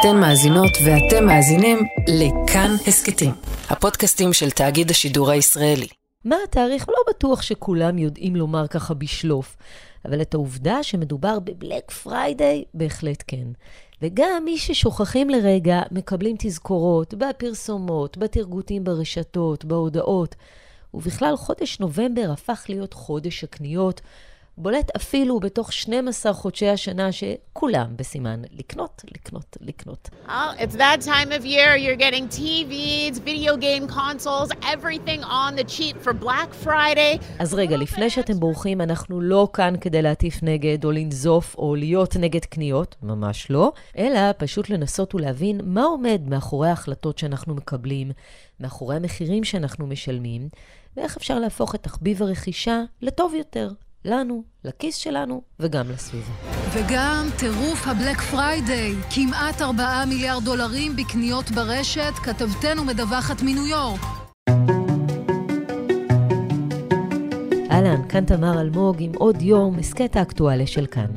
אתן מאזינות ואתם מאזינים לכאן הסכתים, הפודקאסטים של תאגיד השידור הישראלי. מה התאריך? לא בטוח שכולם יודעים לומר ככה בשלוף, אבל את העובדה שמדובר בבלק פריידיי, בהחלט כן. וגם מי ששוכחים לרגע מקבלים תזכורות בפרסומות, בטרגוטים ברשתות, בהודעות. ובכלל, חודש נובמבר הפך להיות חודש הקניות, בולט אפילו בתוך 12 חודשי השנה שכולם בסימן לקנות, לקנות, לקנות. Oh, it's that time of year. You're getting TVs, video game consoles, everything on the cheap for Black Friday. אז רגע, לפני שאתם בורחים, אנחנו לא כאן כדי להטיף נגד, או לנזוף, או להיות נגד קניות, ממש לא, אלא פשוט לנסות ולהבין מה עומד מאחורי ההחלטות שאנחנו מקבלים, מאחורי המחירים שאנחנו משלמים, ואיך אפשר להפוך את תחביב הרכישה לטוב יותר, לנו, לכיס שלנו וגם לסביבה. וגם טירוף הבלק פריידיי, כמעט 4 מיליארד דולרים בקניות ברשת, כתבתנו מדווחת מניו יורק. אהלן, כאן תמר אלמוג עם עוד יום, הסכת האקטואליה של כאן.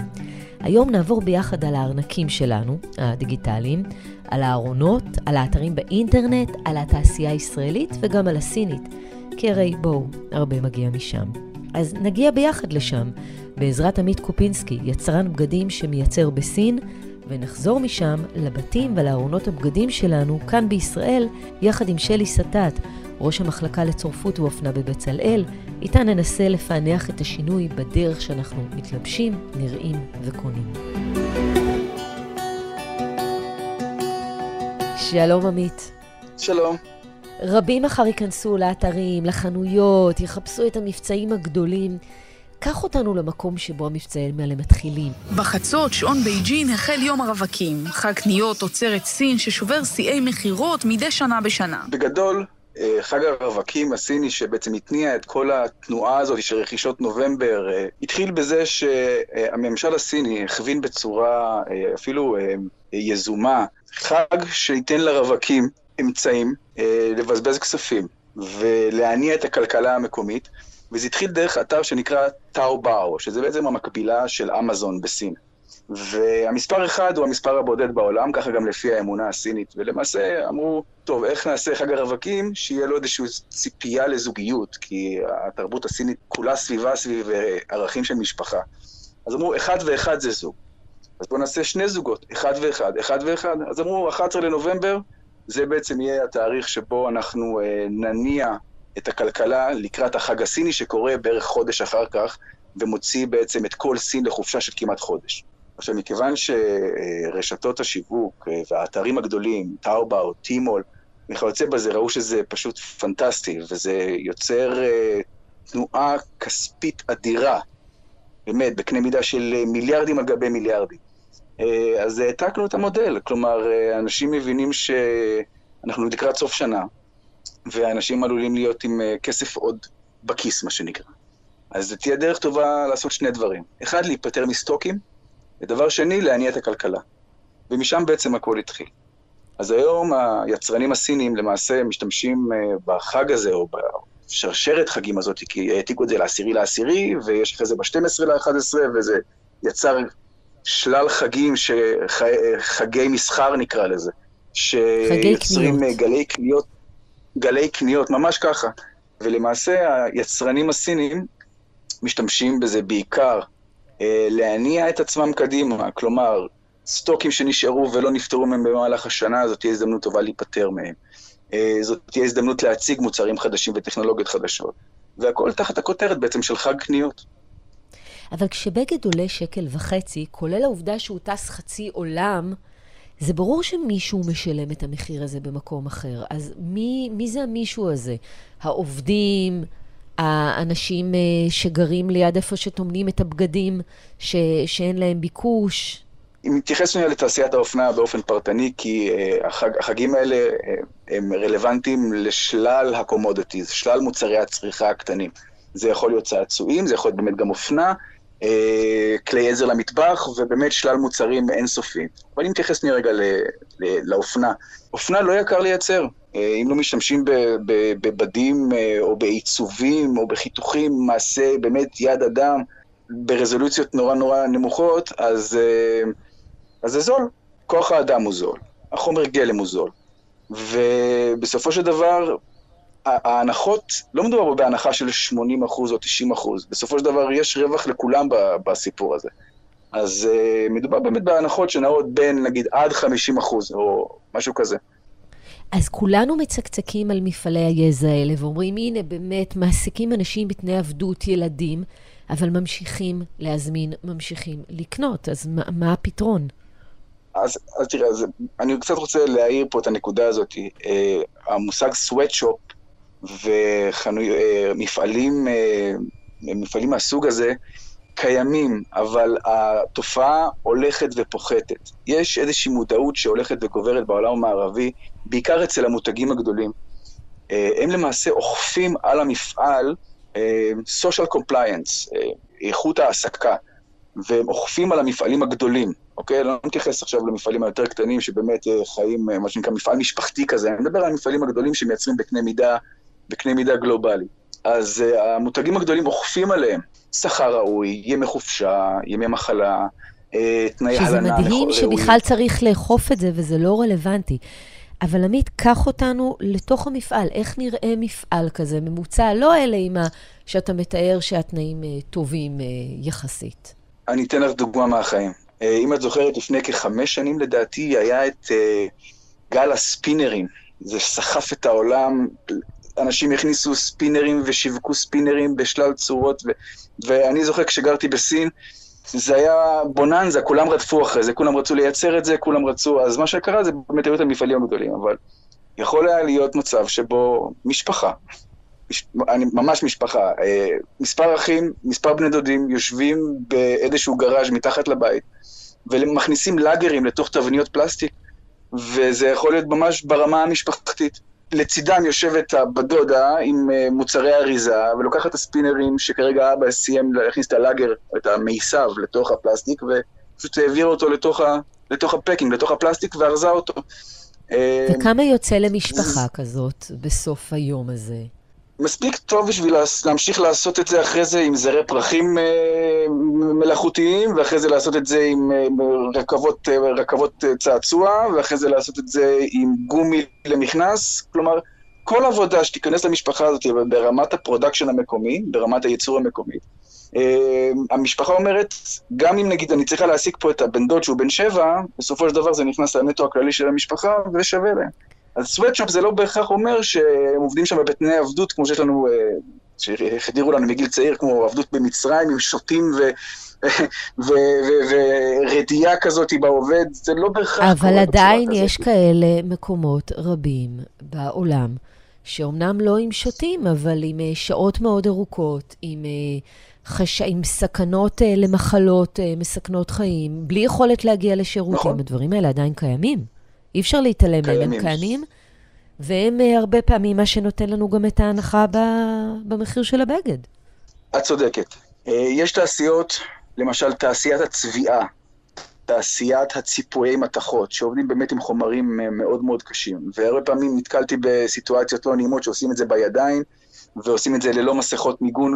היום נעבור ביחד על הארנקים שלנו, הדיגיטליים, על הארונות, על האתרים באינטרנט, על התעשייה הישראלית וגם על הסינית. כי הרי בואו, הרבה מגיע משם. אז נגיע ביחד לשם, בעזרת עמית קופינסקי, יצרן בגדים שמייצר בסין, ונחזור משם לבתים ולארונות הבגדים שלנו כאן בישראל, יחד עם שלי סטט, ראש המחלקה לצורפות ואופנה בבצלאל, איתה ננסה לפענח את השינוי בדרך שאנחנו מתלבשים, נראים וקונים. שלום עמית. שלום. רבים מחר ייכנסו לאתרים, לחנויות, יחפשו את המבצעים הגדולים. קח אותנו למקום שבו המבצעים האלה מתחילים. בחצות, שעון בייג'ין החל יום הרווקים. חג קניות תוצרת סין ששובר שיאי מכירות מדי שנה בשנה. בגדול, אה, חג הרווקים הסיני שבעצם התניע את כל התנועה הזאת של רכישות נובמבר, אה, התחיל בזה שהממשל הסיני הכווין בצורה אה, אפילו יזומה חג שייתן לרווקים אמצעים אה, לבזבז כספים ולהניע את הכלכלה המקומית, וזה התחיל דרך אתר שנקרא טאו באו, שזה בעצם המקבילה של אמזון בסין. והמספר אחד הוא המספר הבודד בעולם, ככה גם לפי האמונה הסינית. ולמעשה אמרו, טוב, איך נעשה חג הרווקים, שיהיה לו איזושהי ציפייה לזוגיות, כי התרבות הסינית כולה סביבה סביב אה, ערכים של משפחה. אז אמרו, אחד ואחד זה זוג. אז בואו נעשה שני זוגות, אחד ואחד, אחד ואחד. אז אמרו, 11 לנובמבר, זה בעצם יהיה התאריך שבו אנחנו אה, נניע את הכלכלה לקראת החג הסיני שקורה בערך חודש אחר כך, ומוציא בעצם את כל סין לחופשה של כמעט חודש. עכשיו, מכיוון שרשתות השיווק אה, והאתרים הגדולים, טאובאו, טימול, וכיוצא בזה, ראו שזה פשוט פנטסטי, וזה יוצר אה, תנועה כספית אדירה, באמת, בקנה מידה של מיליארדים על גבי מיליארדים. אה, אז העתקנו את המודל, כלומר, אה, אנשים מבינים שאנחנו לקראת סוף שנה, ואנשים עלולים להיות עם אה, כסף עוד בכיס, מה שנקרא. אז זו תהיה דרך טובה לעשות שני דברים. אחד, להיפטר מסטוקים, ודבר שני, להניע את הכלכלה. ומשם בעצם הכל התחיל. אז היום היצרנים הסינים למעשה משתמשים בחג הזה, או בשרשרת חגים הזאת, כי העתיקו את זה לעשירי לעשירי, ויש אחרי זה ב-12 ל-11, וזה יצר שלל חגים, שח... חגי מסחר נקרא לזה, שיוצרים גלי קניות, גלי קניות, ממש ככה. ולמעשה היצרנים הסינים משתמשים בזה בעיקר אה, להניע את עצמם קדימה, כלומר, סטוקים שנשארו ולא נפטרו מהם במהלך השנה, זאת תהיה הזדמנות טובה להיפטר מהם. אה, זאת תהיה הזדמנות להציג מוצרים חדשים וטכנולוגיות חדשות. והכל תחת הכותרת בעצם של חג קניות. אבל כשבגד עולה שקל וחצי, כולל העובדה שהוא טס חצי עולם, זה ברור שמישהו משלם את המחיר הזה במקום אחר. אז מי, מי זה המישהו הזה? העובדים, האנשים אה, שגרים ליד איפה שטומנים את הבגדים, ש, שאין להם ביקוש? אם נתייחס שנייה לתעשיית האופנה באופן פרטני, כי uh, החג, החגים האלה uh, הם רלוונטיים לשלל ה commodities, שלל מוצרי הצריכה הקטנים. זה יכול להיות צעצועים, זה יכול להיות באמת גם אופנה, אה, כלי עזר למטבח, ובאמת שלל מוצרים אינסופיים. אבל אם נתייחס נהיה רגע לאופנה, אופנה לא יקר לייצר. אה, אם לא משתמשים בבדים אה, או בעיצובים או בחיתוכים, מעשה באמת יד אדם, ברזולוציות נורא נורא נמוכות, אז, אז זה זול. כוח האדם הוא זול. החומר גלם הוא זול. ובסופו של דבר, ההנחות, לא מדובר פה בהנחה של 80 אחוז או 90 אחוז, בסופו של דבר יש רווח לכולם בסיפור הזה. אז uh, מדובר באמת בהנחות שנעות בין, נגיד, עד 50 אחוז, או משהו כזה. אז כולנו מצקצקים על מפעלי היזע האלה ואומרים, הנה, באמת, מעסיקים אנשים בתנאי עבדות ילדים, אבל ממשיכים להזמין, ממשיכים לקנות. אז מה, מה הפתרון? אז, אז תראה, אז אני קצת רוצה להעיר פה את הנקודה הזאת. Uh, המושג sweatshop ומפעלים uh, מפעלים מהסוג הזה, קיימים, אבל התופעה הולכת ופוחתת. יש איזושהי מודעות שהולכת וגוברת בעולם המערבי, בעיקר אצל המותגים הגדולים. אה, הם למעשה אוכפים על המפעל אה, social compliance, אה, איכות העסקה, והם אוכפים על המפעלים הגדולים, אוקיי? לא מתייחס עכשיו למפעלים היותר קטנים שבאמת חיים, מה שנקרא מפעל משפחתי כזה, אני מדבר על המפעלים הגדולים שמייצרים בקנה מידה, בקנה מידה גלובלי. אז המותגים הגדולים אוכפים עליהם שכר ראוי, ימי חופשה, ימי מחלה, אה, תנאי הלנה ראויים. שזה מדהים שבכלל צריך לאכוף את זה וזה לא רלוונטי. אבל עמית, קח אותנו לתוך המפעל. איך נראה מפעל כזה ממוצע? לא אלה עם ה... שאתה מתאר שהתנאים אה, טובים אה, יחסית. אני אתן לך דוגמה מהחיים. אם את זוכרת, לפני כחמש שנים לדעתי היה את גל הספינרים. זה סחף את העולם, אנשים הכניסו ספינרים ושיווקו ספינרים בשלל צורות, ו... ואני זוכר כשגרתי בסין, זה היה בוננזה, כולם רדפו אחרי זה, כולם רצו לייצר את זה, כולם רצו, אז מה שקרה זה באמת היו את המפעלים הגדולים, אבל יכול היה להיות מצב שבו משפחה, מש, אני, ממש משפחה, אה, מספר אחים, מספר בני דודים, יושבים באיזשהו גראז' מתחת לבית, ומכניסים לאגרים לתוך תבניות פלסטיק, וזה יכול להיות ממש ברמה המשפחתית. לצידם יושבת הבדודה עם אה, מוצרי אריזה, ולוקחת את הספינרים שכרגע אבא סיים להכניס את הלאגר, את המיסב, לתוך הפלסטיק, ופשוט העביר אותו לתוך, ה, לתוך ה packing, לתוך הפלסטיק, וארזה אותו. אה, וכמה יוצא למשפחה כזאת בסוף היום הזה? מספיק טוב בשביל להמשיך לעשות את זה אחרי זה עם זרי פרחים אה, מלאכותיים, ואחרי זה לעשות את זה עם אה, רכבות, אה, רכבות צעצוע, ואחרי זה לעשות את זה עם גומי למכנס. כלומר, כל עבודה שתיכנס למשפחה הזאת ברמת ה production המקומי, ברמת הייצור המקומי, המשפחה אומרת, גם אם נגיד אני צריכה להעסיק פה את הבן דוד שהוא בן שבע, בסופו של דבר זה נכנס לנטו הכללי של המשפחה, ושווה להם. אז סוואטשופ זה לא בהכרח אומר שהם עובדים שם בתנאי עבדות, כמו שיש לנו, אה, שהחדירו לנו מגיל צעיר, כמו עבדות במצרים עם שוטים ו... ורדיעה כזאת בעובד, זה לא בהכרח אבל עדיין יש. כאלה מקומות רבים בעולם, שאומנם לא עם שוטים, אבל עם אה, שעות מאוד ארוכות, עם, אה, חש... עם סכנות למחלות מסכנות חיים, בלי יכולת להגיע לשירותים. נכון. הדברים האלה עדיין קיימים. אי אפשר להתעלם מהם, הם קיימים, והם uh, הרבה פעמים מה שנותן לנו גם את ההנחה ב... במחיר של הבגד. את צודקת. Uh, יש תעשיות, למשל תעשיית הצביעה, תעשיית הציפויי מתכות, שעובדים באמת עם חומרים uh, מאוד מאוד קשים. והרבה פעמים נתקלתי בסיטואציות לא נעימות שעושים את זה בידיים, ועושים את זה ללא מסכות מיגון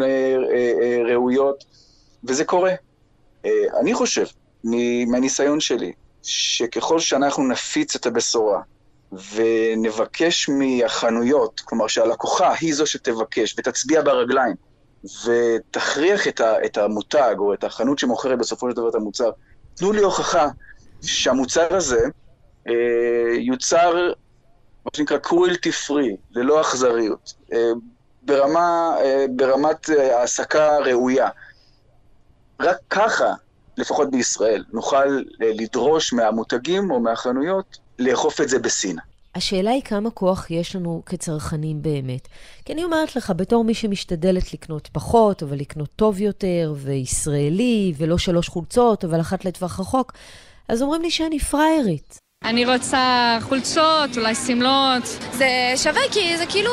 ראויות, וזה קורה. אני חושב, מהניסיון שלי, שככל שאנחנו נפיץ את הבשורה ונבקש מהחנויות, כלומר שהלקוחה היא זו שתבקש ותצביע ברגליים ותכריח את, ה, את המותג או את החנות שמוכרת בסופו של דבר את המוצר, תנו לי הוכחה שהמוצר הזה אה, יוצר, מה שנקרא cruelty free, ללא אכזריות, אה, ברמה, אה, ברמת אה, העסקה ראויה. רק ככה לפחות בישראל, נוכל אה, לדרוש מהמותגים או מהחנויות לאכוף את זה בסין. השאלה היא כמה כוח יש לנו כצרכנים באמת. כי אני אומרת לך, בתור מי שמשתדלת לקנות פחות, אבל לקנות טוב יותר, וישראלי, ולא שלוש חולצות, אבל אחת לטווח רחוק, אז אומרים לי שאני פראיירית. אני רוצה חולצות, אולי שמלות. זה שווה כי זה כאילו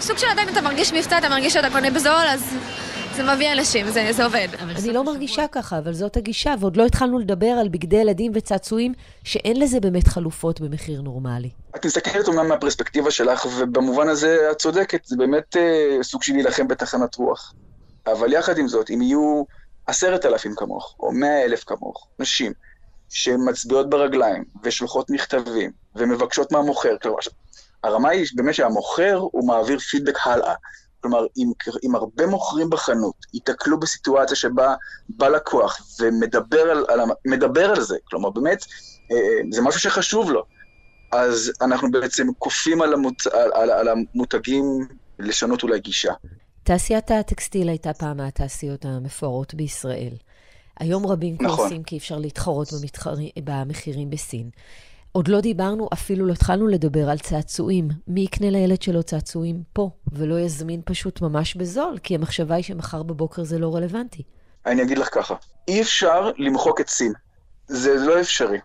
סוג של אדם, אתה מרגיש מבצע, אתה מרגיש שאתה קונה בזול, אז זה מביא אנשים, זה, זה עובד. אני לא מרגישה ככה, אבל זאת הגישה, ועוד לא התחלנו לדבר על בגדי ילדים וצעצועים, שאין לזה באמת חלופות במחיר נורמלי. את מסתכלת אומנם מהפרספקטיבה שלך, ובמובן הזה את צודקת, זה באמת אה, סוג של להילחם בתחנת רוח. אבל יחד עם זאת, אם יהיו עשרת אלפים כמוך, או מאה אלף כמוך, נשים, שמצביעות ברגליים, ושולחות מכתבים, ומבקשות מהמוכר. כלומר, הרמה היא באמת שהמוכר הוא מעביר פידבק הלאה. כלומר, אם, אם הרבה מוכרים בחנות ייתקלו בסיטואציה שבה בא לקוח ומדבר על, על, מדבר על זה, כלומר, באמת, אה, אה, זה משהו שחשוב לו, אז אנחנו בעצם כופים על, המות, על, על, על המותגים לשנות אולי גישה. תעשיית הטקסטיל הייתה פעם מהתעשיות המפוארות בישראל. היום רבים נכון. קורסים כי אפשר להתחרות במתחר... במחירים בסין. עוד לא דיברנו, אפילו לא התחלנו לדבר על צעצועים. מי יקנה לילד שלו צעצועים פה, ולא יזמין פשוט ממש בזול, כי המחשבה היא שמחר בבוקר זה לא רלוונטי. אני אגיד לך ככה, אי אפשר למחוק את סין. זה לא אפשרי.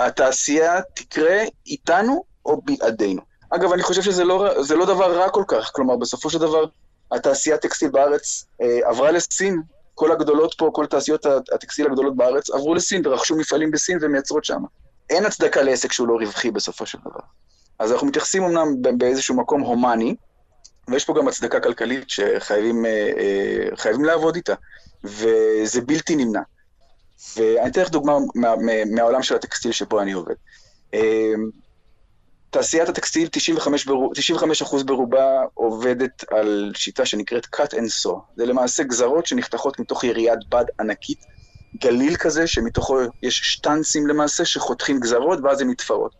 התעשייה תקרה איתנו או בלעדינו. אגב, אני חושב שזה לא, לא דבר רע כל כך. כלומר, בסופו של דבר, התעשייה הטקסטיל בארץ אה, עברה לסין. כל הגדולות פה, כל תעשיות הטקסטיל הגדולות בארץ עברו לסין ורכשו מפעלים בסין ומייצרות שם. אין הצדקה לעסק שהוא לא רווחי בסופו של דבר. אז אנחנו מתייחסים אמנם באיזשהו מקום הומני, ויש פה גם הצדקה כלכלית שחייבים אה, אה, לעבוד איתה, וזה בלתי נמנע. ואני אתן לך דוגמה מה, מה, מהעולם של הטקסטיל שבו אני עובד. אה, תעשיית הטקסטיל, 95, ברוב, 95% ברובה עובדת על שיטה שנקראת cut and saw. זה למעשה גזרות שנחתכות מתוך יריית בד ענקית, גליל כזה, שמתוכו יש שטנצים למעשה, שחותכים גזרות ואז הן נתפרות.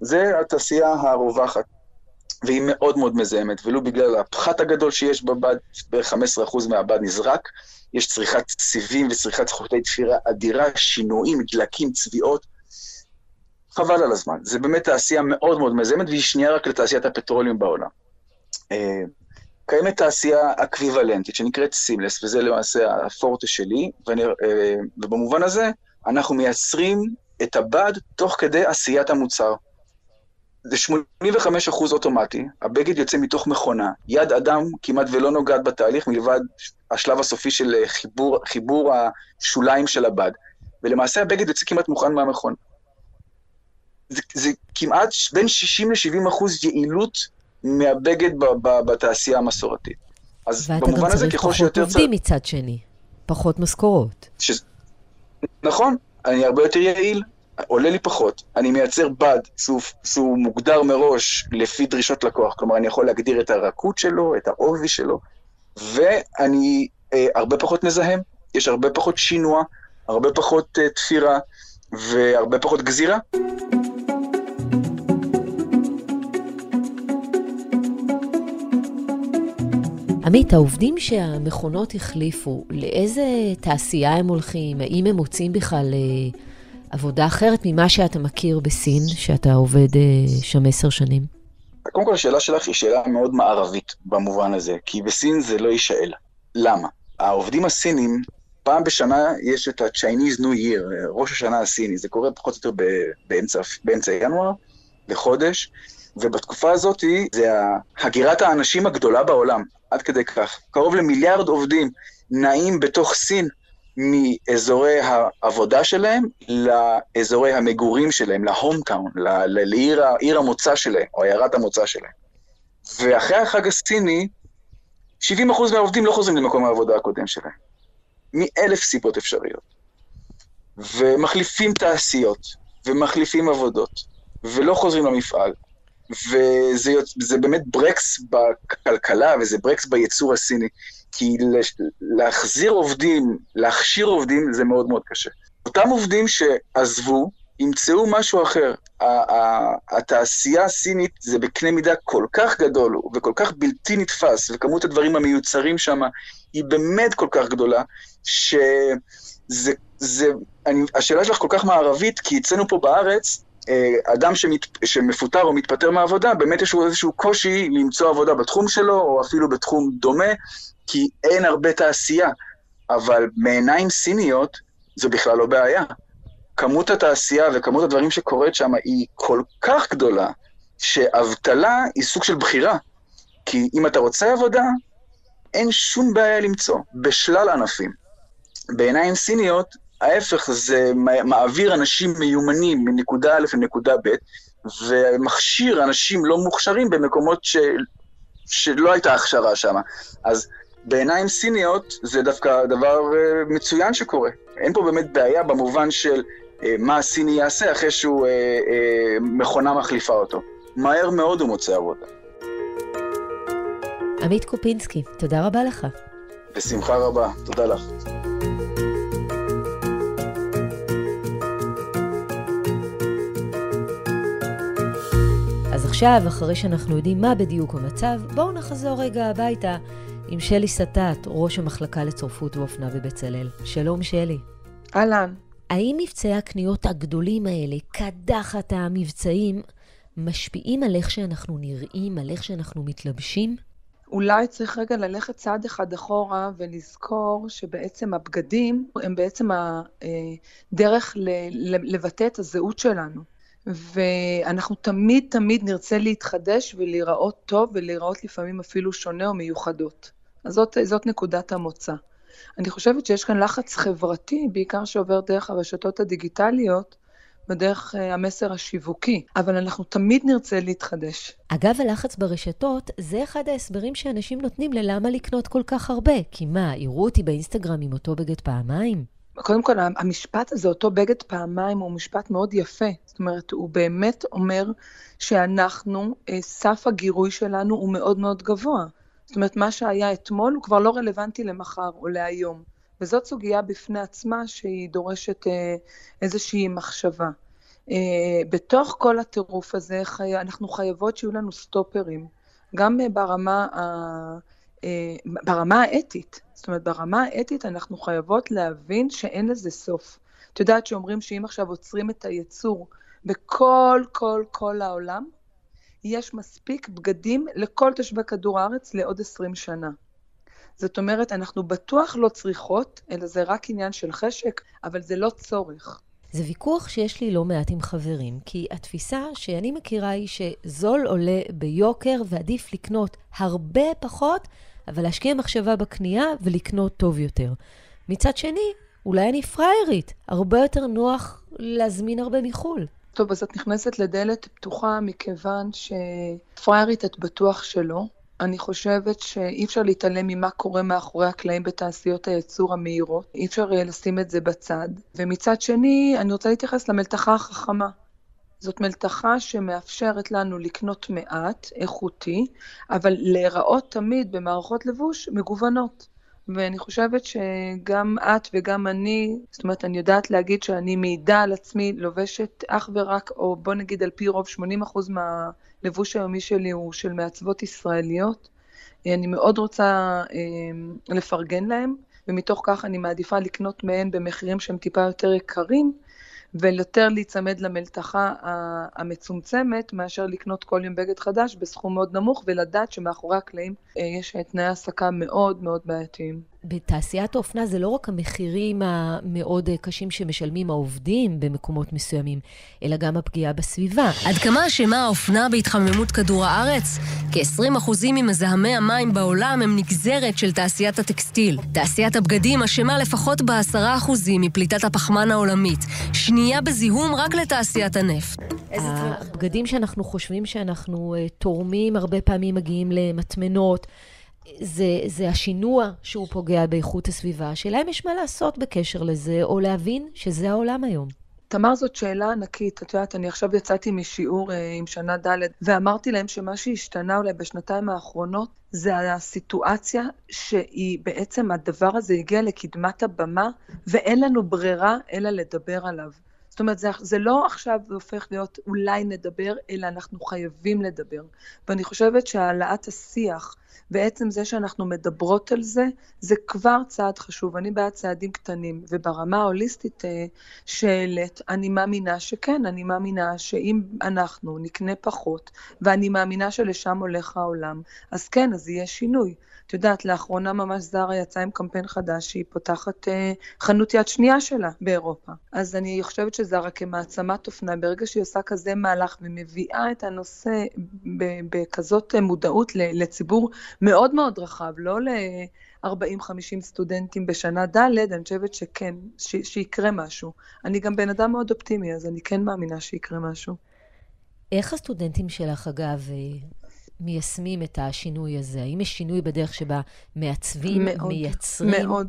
זה התעשייה הרווחת, והיא מאוד מאוד מזהמת, ולו בגלל הפחת הגדול שיש בבד, בערך 15% מהבד נזרק, יש צריכת סיבים וצריכת חוטי תפירה אדירה, שינויים, דלקים, צביעות. חבל על הזמן. זה באמת תעשייה מאוד מאוד מזהמת, והיא שנייה רק לתעשיית הפטרוליום בעולם. אה, קיימת תעשייה אקוויוולנטית שנקראת סימלס, וזה למעשה הפורטה שלי, ואני, אה, ובמובן הזה אנחנו מייצרים את הבד תוך כדי עשיית המוצר. זה 85 אחוז אוטומטי, הבגד יוצא מתוך מכונה, יד אדם כמעט ולא נוגעת בתהליך מלבד השלב הסופי של חיבור, חיבור השוליים של הבד, ולמעשה הבגד יוצא כמעט מוכן מהמכונה. זה, זה כמעט בין 60 ל-70 אחוז יעילות מהבגד בתעשייה המסורתית. אז במובן הזה, ככל שיותר... ואתה גם צריך פחות עובדים מצד שני, פחות משכורות. ש... נכון, אני הרבה יותר יעיל, עולה לי פחות, אני מייצר בד שהוא, שהוא מוגדר מראש לפי דרישות לקוח, כלומר אני יכול להגדיר את הרכות שלו, את העובי שלו, ואני אה, הרבה פחות מזהם, יש הרבה פחות שינוע, הרבה פחות אה, תפירה והרבה פחות גזירה. עמית, העובדים שהמכונות החליפו, לאיזה תעשייה הם הולכים? האם הם מוצאים בכלל אה, עבודה אחרת ממה שאתה מכיר בסין, שאתה עובד אה, שם עשר שנים? קודם כל, השאלה שלך היא שאלה מאוד מערבית במובן הזה, כי בסין זה לא יישאל. למה? העובדים הסינים, פעם בשנה יש את ה-Chinese New Year, ראש השנה הסיני, זה קורה פחות או יותר באמצע, באמצע ינואר, לחודש, ובתקופה הזאת זה הגירת האנשים הגדולה בעולם, עד כדי כך. קרוב למיליארד עובדים נעים בתוך סין מאזורי העבודה שלהם לאזורי המגורים שלהם, להום-טאון, לעיר המוצא שלהם, או עיירת המוצא שלהם. ואחרי החג הסיני, 70% מהעובדים לא חוזרים למקום העבודה הקודם שלהם. מאלף סיבות אפשריות. ומחליפים תעשיות, ומחליפים עבודות, ולא חוזרים למפעל. וזה באמת ברקס בכלכלה, וזה ברקס בייצור הסיני. כי להחזיר עובדים, להכשיר עובדים, זה מאוד מאוד קשה. אותם עובדים שעזבו, ימצאו משהו אחר. התעשייה הסינית זה בקנה מידה כל כך גדול וכל כך בלתי נתפס, וכמות הדברים המיוצרים שם היא באמת כל כך גדולה, שזה, זה, אני, השאלה שלך כל כך מערבית, כי אצלנו פה בארץ, אדם שמת, שמפוטר או מתפטר מהעבודה, באמת יש לו איזשהו קושי למצוא עבודה בתחום שלו, או אפילו בתחום דומה, כי אין הרבה תעשייה. אבל מעיניים סיניות, זו בכלל לא בעיה. כמות התעשייה וכמות הדברים שקורית שם היא כל כך גדולה, שאבטלה היא סוג של בחירה. כי אם אתה רוצה עבודה, אין שום בעיה למצוא, בשלל ענפים. בעיניים סיניות, ההפך, זה מעביר אנשים מיומנים מנקודה א' לנקודה ב', ומכשיר אנשים לא מוכשרים במקומות ש... שלא הייתה הכשרה שם. אז בעיניים סיניות זה דווקא דבר uh, מצוין שקורה. אין פה באמת בעיה במובן של אה, מה הסיני יעשה אחרי שהוא אה, אה, מכונה מחליפה אותו. מהר מאוד הוא מוצא עבודה. עמית קופינסקי, תודה רבה לך. בשמחה רבה, תודה לך. עכשיו, אחרי שאנחנו יודעים מה בדיוק המצב, בואו נחזור רגע הביתה עם שלי סטט, ראש המחלקה לצורפות ואופנה בבצלאל. שלום, שלי. אהלן. האם מבצעי הקניות הגדולים האלה, קדחת המבצעים, משפיעים על איך שאנחנו נראים, על איך שאנחנו מתלבשים? אולי צריך רגע ללכת צעד אחד אחורה ולזכור שבעצם הבגדים הם בעצם הדרך לבטא את הזהות שלנו. ואנחנו תמיד תמיד נרצה להתחדש ולהיראות טוב ולהיראות לפעמים אפילו שונה או מיוחדות. אז זאת, זאת נקודת המוצא. אני חושבת שיש כאן לחץ חברתי, בעיקר שעובר דרך הרשתות הדיגיטליות, בדרך אה, המסר השיווקי, אבל אנחנו תמיד נרצה להתחדש. אגב, הלחץ ברשתות זה אחד ההסברים שאנשים נותנים ללמה לקנות כל כך הרבה. כי מה, יראו אותי באינסטגרם עם אותו בגד פעמיים? קודם כל, המשפט הזה, אותו בגד פעמיים, הוא משפט מאוד יפה. זאת אומרת, הוא באמת אומר שאנחנו, אה, סף הגירוי שלנו הוא מאוד מאוד גבוה. זאת אומרת, מה שהיה אתמול הוא כבר לא רלוונטי למחר או להיום. וזאת סוגיה בפני עצמה שהיא דורשת אה, איזושהי מחשבה. אה, בתוך כל הטירוף הזה. אנחנו חייבות שיהיו לנו סטופרים, גם ברמה, ה... אה, ברמה האתית. זאת אומרת, ברמה האתית אנחנו חייבות להבין שאין לזה סוף. את יודעת שאומרים שאם עכשיו עוצרים את הייצור בכל כל כל העולם, יש מספיק בגדים לכל תושבי כדור הארץ לעוד 20 שנה. זאת אומרת, אנחנו בטוח לא צריכות, אלא זה רק עניין של חשק, אבל זה לא צורך. זה ויכוח שיש לי לא מעט עם חברים, כי התפיסה שאני מכירה היא שזול עולה ביוקר ועדיף לקנות הרבה פחות, אבל להשקיע מחשבה בקנייה ולקנות טוב יותר. מצד שני, אולי אני פראיירית, הרבה יותר נוח להזמין הרבה מחו"ל. טוב, אז את נכנסת לדלת פתוחה מכיוון שפראיירית את בטוח שלא. אני חושבת שאי אפשר להתעלם ממה קורה מאחורי הקלעים בתעשיות הייצור המהירות, אי אפשר לשים את זה בצד. ומצד שני, אני רוצה להתייחס למלתחה החכמה. זאת מלתחה שמאפשרת לנו לקנות מעט, איכותי, אבל להיראות תמיד במערכות לבוש מגוונות. ואני חושבת שגם את וגם אני, זאת אומרת, אני יודעת להגיד שאני מעידה על עצמי, לובשת אך ורק, או בוא נגיד על פי רוב 80% מהלבוש היומי שלי הוא של מעצבות ישראליות. אני מאוד רוצה אה, לפרגן להם, ומתוך כך אני מעדיפה לקנות מהן במחירים שהם טיפה יותר יקרים, ויותר להיצמד למלתחה המצומצמת, מאשר לקנות כל יום בגד חדש בסכום מאוד נמוך, ולדעת שמאחורי הקלעים אה, יש תנאי העסקה מאוד מאוד בעייתיים. בתעשיית האופנה זה לא רק המחירים המאוד קשים שמשלמים העובדים במקומות מסוימים, אלא גם הפגיעה בסביבה. עד כמה אשמה האופנה בהתחממות כדור הארץ? כ-20% ממזהמי המים בעולם הם נגזרת של תעשיית הטקסטיל. תעשיית הבגדים אשמה לפחות ב-10% מפליטת הפחמן העולמית. שנייה בזיהום רק לתעשיית הנפט. הבגדים שאנחנו חושבים שאנחנו uh, תורמים, הרבה פעמים מגיעים למטמנות. זה, זה השינוע שהוא פוגע באיכות הסביבה. השאלה אם יש מה לעשות בקשר לזה, או להבין שזה העולם היום. תמר, זאת שאלה ענקית. את יודעת, אני עכשיו יצאתי משיעור אה, עם שנה ד', ואמרתי להם שמה שהשתנה אולי בשנתיים האחרונות, זה הסיטואציה שהיא בעצם, הדבר הזה הגיע לקדמת הבמה, ואין לנו ברירה אלא לדבר עליו. זאת אומרת, זה, זה לא עכשיו הופך להיות אולי נדבר, אלא אנחנו חייבים לדבר. ואני חושבת שהעלאת השיח, ועצם זה שאנחנו מדברות על זה, זה כבר צעד חשוב. אני בעד צעדים קטנים, וברמה ההוליסטית אה, שהעלית, אני מאמינה שכן, אני מאמינה שאם אנחנו נקנה פחות, ואני מאמינה שלשם הולך העולם, אז כן, אז יהיה שינוי. את יודעת, לאחרונה ממש זרה יצאה עם קמפיין חדש שהיא פותחת אה, חנות יד שנייה שלה באירופה. אז אני חושבת שזרה כמעצמת אופנה, ברגע שהיא עושה כזה מהלך ומביאה את הנושא בכזאת מודעות לציבור מאוד מאוד רחב, לא ל-40-50 סטודנטים בשנה ד', אני חושבת שכן, ש- שיקרה משהו. אני גם בן אדם מאוד אופטימי, אז אני כן מאמינה שיקרה משהו. איך הסטודנטים שלך, אגב, מיישמים את השינוי הזה? האם יש שינוי בדרך שבה מעצבים, מאוד, מייצרים? מאוד.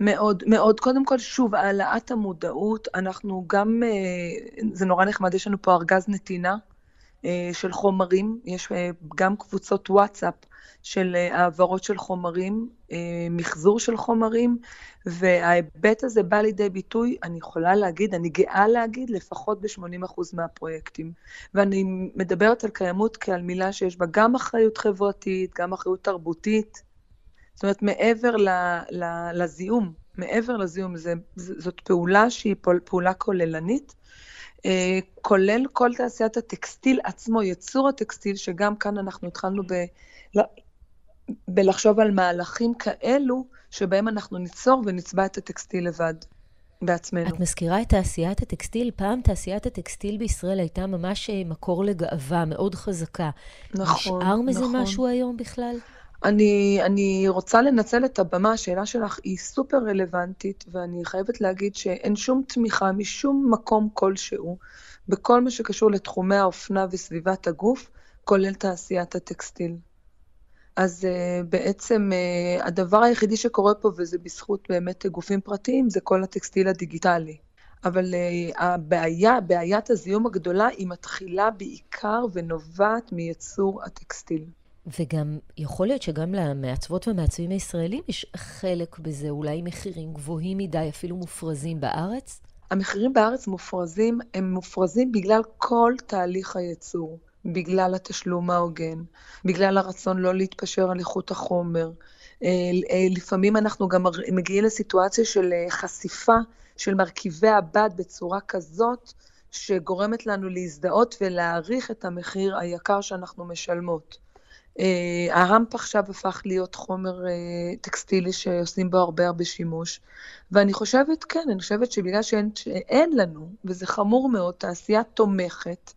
מאוד, מאוד. קודם כל, שוב, העלאת המודעות, אנחנו גם, אה, זה נורא נחמד, יש לנו פה ארגז נתינה אה, של חומרים, יש אה, גם קבוצות וואטסאפ של העברות של חומרים, מחזור של חומרים, וההיבט הזה בא לידי ביטוי, אני יכולה להגיד, אני גאה להגיד, לפחות ב-80% מהפרויקטים. ואני מדברת על קיימות כעל מילה שיש בה גם אחריות חברתית, גם אחריות תרבותית. זאת אומרת, מעבר ל, ל, לזיהום, מעבר לזיהום, זה, זאת פעולה שהיא פעולה כוללנית, אה, כולל כל תעשיית הטקסטיל עצמו, יצור הטקסטיל, שגם כאן אנחנו התחלנו ב, בלחשוב על מהלכים כאלו, שבהם אנחנו ניצור ונצבע את הטקסטיל לבד. בעצמנו. את מזכירה את תעשיית הטקסטיל. פעם תעשיית הטקסטיל בישראל הייתה ממש אה, מקור לגאווה מאוד חזקה. נכון, נשאר מזה נכון. משהו היום בכלל? אני, אני רוצה לנצל את הבמה, השאלה שלך היא סופר רלוונטית, ואני חייבת להגיד שאין שום תמיכה משום מקום כלשהו בכל מה שקשור לתחומי האופנה וסביבת הגוף, כולל תעשיית הטקסטיל. אז uh, בעצם uh, הדבר היחידי שקורה פה, וזה בזכות באמת גופים פרטיים, זה כל הטקסטיל הדיגיטלי. אבל uh, הבעיה, בעיית הזיהום הגדולה, היא מתחילה בעיקר ונובעת מייצור הטקסטיל. וגם יכול להיות שגם למעצבות והמעצבים הישראלים יש חלק בזה, אולי מחירים גבוהים מדי, אפילו מופרזים בארץ? המחירים בארץ מופרזים, הם מופרזים בגלל כל תהליך הייצור, בגלל התשלום ההוגן, בגלל הרצון לא להתפשר על איכות החומר. אה, אה, לפעמים אנחנו גם מגיעים לסיטואציה של אה, חשיפה של מרכיבי הבד בצורה כזאת, שגורמת לנו להזדהות ולהעריך את המחיר היקר שאנחנו משלמות. אה, הרמפ עכשיו הפך להיות חומר אה, טקסטילי שעושים בו הרבה הרבה שימוש, ואני חושבת, כן, אני חושבת שבגלל שאין, שאין לנו, וזה חמור מאוד, תעשייה תומכת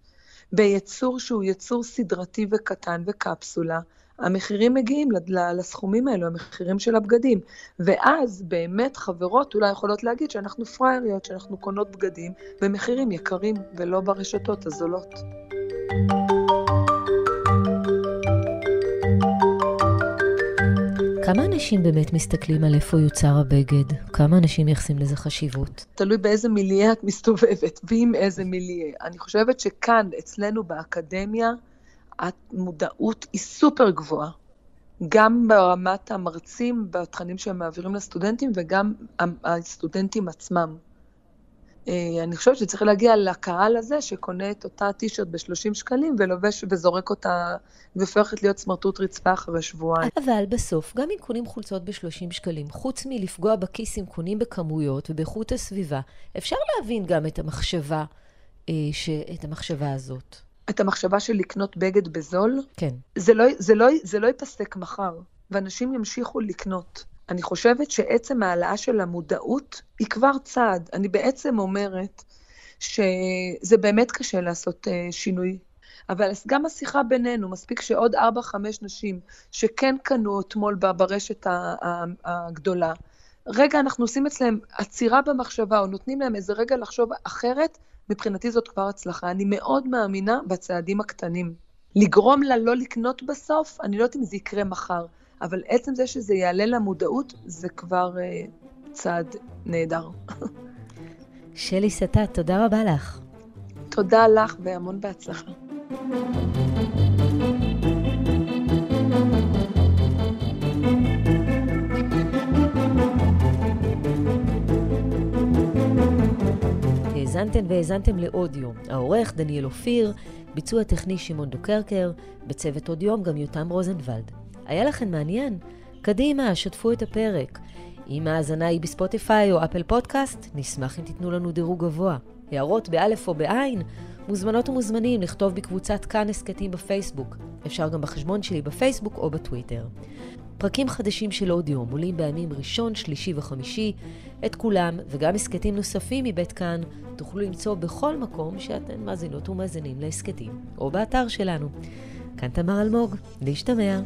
ביצור שהוא יצור סדרתי וקטן וקפסולה, המחירים מגיעים לסכומים האלו, המחירים של הבגדים. ואז באמת חברות אולי יכולות להגיד שאנחנו פראייריות, שאנחנו קונות בגדים במחירים יקרים ולא ברשתות הזולות. כמה אנשים באמת מסתכלים על איפה יוצר הבגד? כמה אנשים מייחסים לזה חשיבות? תלוי באיזה מיליה את מסתובבת, ועם איזה מיליה. אני חושבת שכאן, אצלנו באקדמיה, המודעות היא סופר גבוהה. גם ברמת המרצים, בתכנים שהם מעבירים לסטודנטים, וגם הסטודנטים עצמם. אה, אני חושבת שצריך להגיע לקהל הזה שקונה את אותה טישרט ב-30 שקלים ולובש וזורק אותה והופכת להיות סמרטוט רצפה אחרי שבועיים. אבל בסוף, גם אם קונים חולצות ב-30 שקלים, חוץ מלפגוע בכיס אם קונים בכמויות ובאיכות הסביבה, אפשר להבין גם את המחשבה, אה, ש... את המחשבה הזאת. את המחשבה של לקנות בגד בזול? כן. זה לא, זה לא, זה לא ייפסק מחר, ואנשים ימשיכו לקנות. אני חושבת שעצם העלאה של המודעות היא כבר צעד. אני בעצם אומרת שזה באמת קשה לעשות uh, שינוי, אבל גם השיחה בינינו, מספיק שעוד 4-5 נשים שכן קנו אתמול ברשת הגדולה, רגע, אנחנו עושים אצלם עצירה במחשבה, או נותנים להם איזה רגע לחשוב אחרת, מבחינתי זאת כבר הצלחה. אני מאוד מאמינה בצעדים הקטנים. לגרום לה לא לקנות בסוף, אני לא יודעת אם זה יקרה מחר, אבל עצם זה שזה יעלה למודעות, זה כבר uh, צעד נהדר. שלי סטט, תודה רבה לך. תודה לך והמון בהצלחה. האזנתן והאזנתם לעוד יום. העורך דניאל אופיר, ביצוע טכני שמעון דוקרקר, בצוות עוד יום גם יותם רוזנבלד. היה לכם מעניין? קדימה, שתפו את הפרק. אם ההאזנה היא בספוטיפיי או אפל פודקאסט, נשמח אם תיתנו לנו דירוג גבוה. הערות באלף או בעין, מוזמנות ומוזמנים לכתוב בקבוצת כאן הסכתים בפייסבוק. אפשר גם בחשבון שלי בפייסבוק או בטוויטר. פרקים חדשים של עוד יום עולים בימים ראשון, שלישי וחמישי. את כולם, וגם הסכתים נוספים מבית כאן, תוכלו למצוא בכל מקום שאתן מאזינות ומאזינים להסכתים, או באתר שלנו. כאן תמר אלמוג, להשתמע.